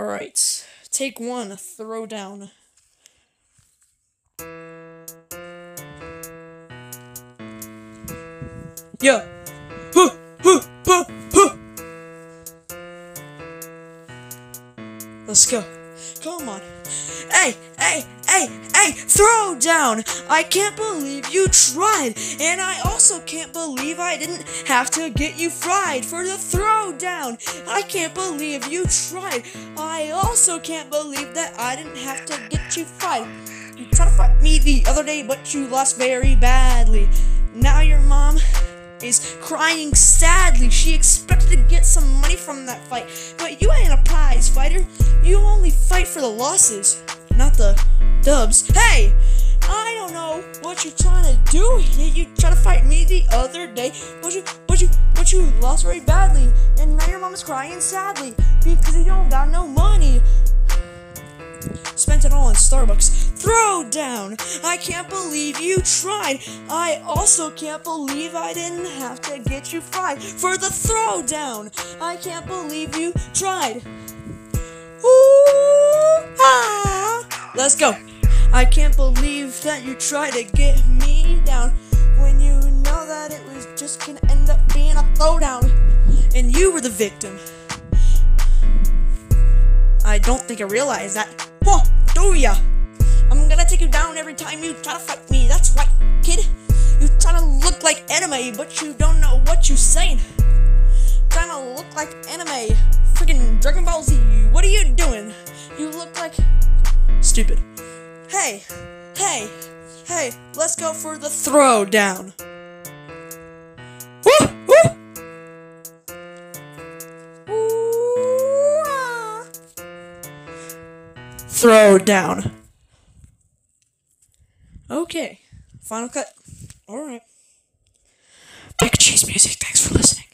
Alright. Take one, throw down. Yeah. Huh, huh, huh, huh. Let's go. Come on. Hey, hey, hey, hey, throw down! I can't believe you tried, and I also can't believe I didn't have to get you fried for the throw down. I can't believe you tried. I also can't believe that I didn't have to get you fried. You tried to fight me the other day, but you lost very badly. Now your mom is crying sadly. She expected to get some money from that fight, but you ain't a prize fighter. For the losses, not the dubs. Hey! I don't know what you're trying to do. You tried to fight me the other day, but you, but you, but you lost very badly, and now your mom is crying sadly because you don't got no money. Spent it all on Starbucks. Throw down! I can't believe you tried. I also can't believe I didn't have to get you fried for the throw down. I can't believe you tried. Let's go. I can't believe that you tried to get me down when you know that it was just gonna end up being a throwdown. And you were the victim. I don't think I realized that. Huh, do ya? I'm gonna take you down every time you try to fight me. That's right, kid. You try to look like anime, but you don't know what you're saying. Trying to look like anime. Freaking Dragon Ball Z. What are you doing? You look like stupid. Hey, hey, hey, let's go for the throw down. Woo, woo. Ooh, ah. Throw down. Okay, final cut. All right. Big Cheez music. Thanks for listening.